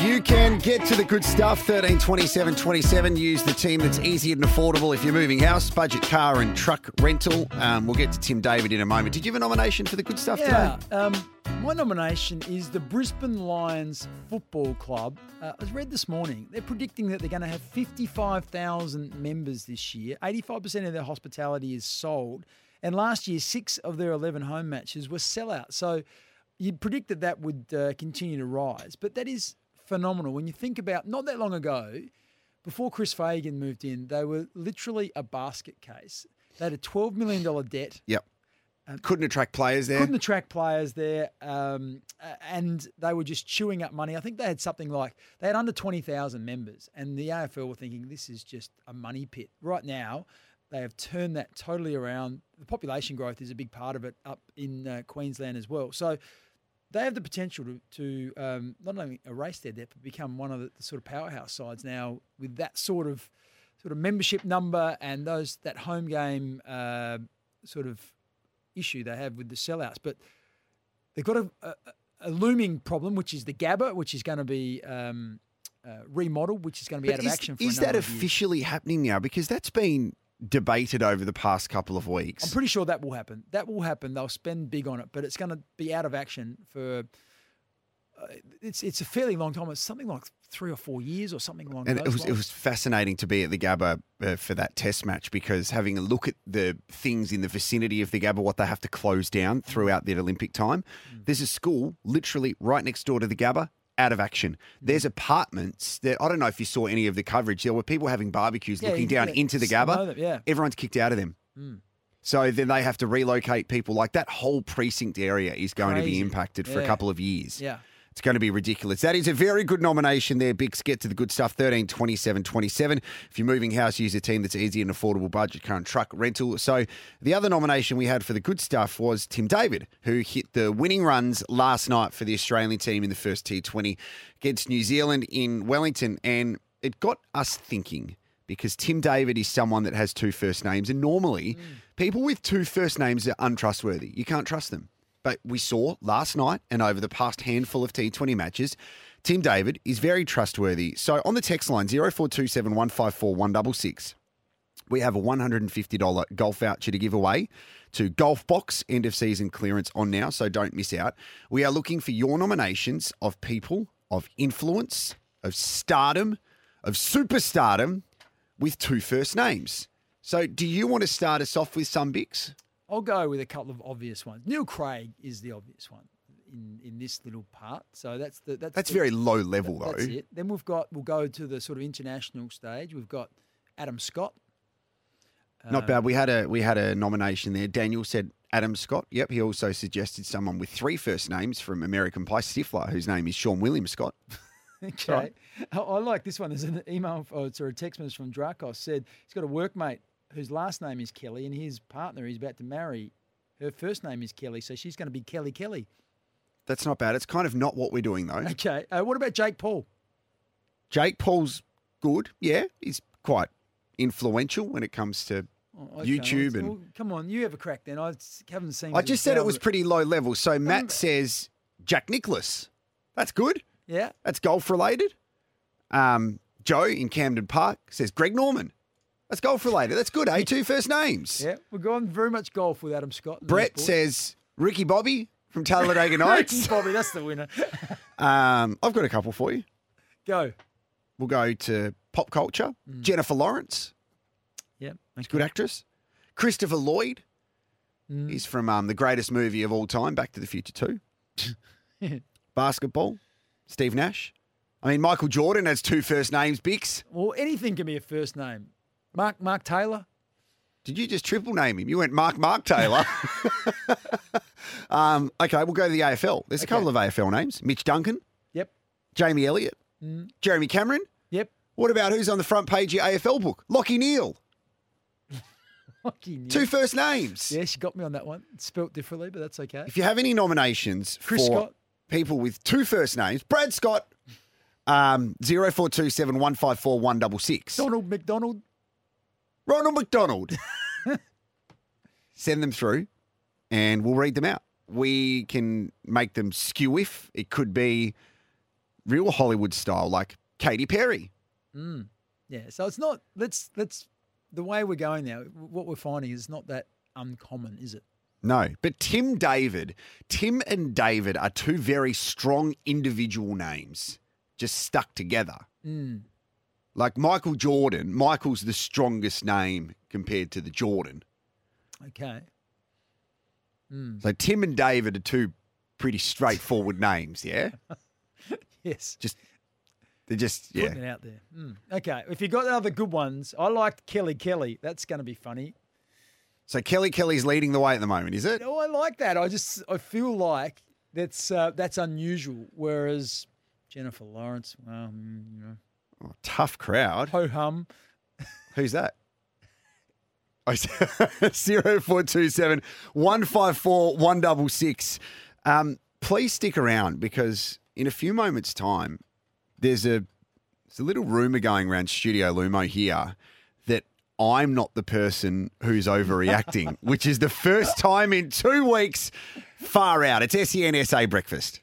You can get to the good stuff. 13 27 27. Use the team that's easy and affordable if you're moving house, budget car and truck rental. Um, we'll get to Tim David in a moment. Did you have a nomination for the good stuff Yeah, today? um, my nomination is the Brisbane Lions Football Club. Uh, I read this morning, they're predicting that they're going to have 55,000 members this year. 85% of their hospitality is sold. And last year, six of their 11 home matches were sellouts. So you'd predict that that would uh, continue to rise. But that is phenomenal. When you think about not that long ago, before Chris Fagan moved in, they were literally a basket case. They had a $12 million debt. Yep. Couldn't attract players there. Couldn't attract players there, um, and they were just chewing up money. I think they had something like they had under twenty thousand members, and the AFL were thinking this is just a money pit. Right now, they have turned that totally around. The population growth is a big part of it up in uh, Queensland as well. So they have the potential to, to um, not only erase their debt, but become one of the, the sort of powerhouse sides now with that sort of sort of membership number and those that home game uh, sort of issue they have with the sellouts. But they've got a, a, a looming problem, which is the Gabba, which is going to be um, uh, remodeled, which is going to be But out of is, action for is that years. officially happening now? Because that's been debated over the past couple of weeks. I'm pretty sure that will happen. That will happen. They'll spend big on it, but it's going to be out of action for. Uh, it's it's a fairly long time. It's something like three or four years or something along And those it was it was fascinating to be at the Gabba uh, for that test match because having a look at the things in the vicinity of the Gabba, what they have to close down throughout the Olympic time. Mm. There's a school literally right next door to the Gabba. Out of action. Mm. There's apartments that I don't know if you saw any of the coverage. There were people having barbecues Yeah, looking down yeah, into the Gabba. them, yeah. Everyone's kicked out of them. So then they have to relocate people. Like that whole precinct area is going to be Crazy. impacted for a couple of years. yeah. It's going to be ridiculous. That is a very good nomination there, Bicks. Get to the good stuff. 13, 27, 27. If you're moving house, use a team that's easy and affordable budget, current truck rental. So the other nomination we had for the good stuff was Tim David, who hit the winning runs last night for the Australian team in the first T20 against New Zealand in Wellington. And it got us thinking because Tim David is someone that has two first names. And normally, mm. people with two first names are untrustworthy. You can't trust them. But we saw last night and over the past handful of T20 matches, Tim David is very trustworthy. So on the text line 0427 154 166, we have a $150 golf voucher to give away to Golf Box end of season clearance on now, so don't miss out. We are looking for your nominations of people of influence, of stardom, of superstardom with two first names. So do you want to start us off with some Bicks? I'll go with a couple of obvious ones. Neil Craig is the obvious one in, in this little part. So that's the that's That's the- very low level though. That's it. Then we've got we'll go to the sort of international stage. We've got Adam Scott. Not bad. Um, we had a we had a nomination there. Daniel said Adam Scott. Yep. He also suggested someone with three first names from American Pie Stifler, whose name is Seann William Scott. Okay. I, I like this one. There's an email or sorry, a text message from Dracos said he's got a workmate whose last name is Kelly and his partner he's about to marry. Her first name is Kelly, so she's going to be Kelly Kelly. That's not bad. It's kind of not what we're doing though. Okay. Uh, what about Jake Paul? Jake Paul's good. Yeah, he's quite influential when it comes to. Oh, okay. YouTube Well, and- well, come on, you have a crack then. I haven't seen. I just said it was pretty low level. So Matt says Jack Nicklaus. That's good. Yeah. That's golf related. Um, Joe in Camden Park says Greg Norman. That's golf related. That's good. Eh? Two first names. Yeah. We're going very much golf with Adam Scott. Brett says Ricky Bobby from Talladega Nights. Bobby, that's the winner. Um, I've got a couple for you. Go. We'll go to pop culture. Mm. Jennifer Lawrence, Yep. she's a good actress. Christopher Lloyd, Mm. he's from um, the greatest movie of all time, Back to the Future 2. Basketball, Steve Nash. I mean, Michael Jordan has two first names, Bicks. Well, anything can be a first name. Mark Mark Taylor. Did you just triple name him? You went Mark Mark Taylor. um, okay, we'll go to the AFL. There's a Okay. couple of AFL names: Mitch Duncan, Yep. Jamie Elliott, Jeremy Cameron. Yep. What about who's on the front page of your AFL book? Lachie Neale. Fucking Two first names. Yeah, she got me on that one. Spelt differently, but that's okay. If you have any nominations Chris for Scott. people with two first names, Brad Scott, um, 0427 154 166. Donald McDonald. Ronald McDonald. Send them through and we'll read them out. We can make them skew if it could be real Hollywood style, like Katy Perry. Mm. Yeah, so it's not. Let's let's the way we're going now. What we're finding is not that uncommon, is it? No, but Tim David, Tim and David are two very strong individual names, just stuck together. Like Michael Jordan, Michael's the strongest name compared to the Jordan. Okay. So Tim and David are two pretty straightforward names, yeah? Yes. Just they're just yeah. Putting it out there. Mm. Okay. If you got other good ones, I liked Kelly Kelly. That's going to be funny. So Kelly Kelly's leading the way at the moment, is it? Oh, I like that. I just I feel like that's uh, that's unusual. Whereas Jennifer Lawrence, well, mm, you know, Oh, tough crowd. ho hum. Who's that? Oh, 0427 154 166. Um, please stick around because in a few moments' time, there's a, there's a little rumour going around Studio Lumo here that I'm not the person who's overreacting, which is the first time in two weeks. Far out. It's SEN SA breakfast.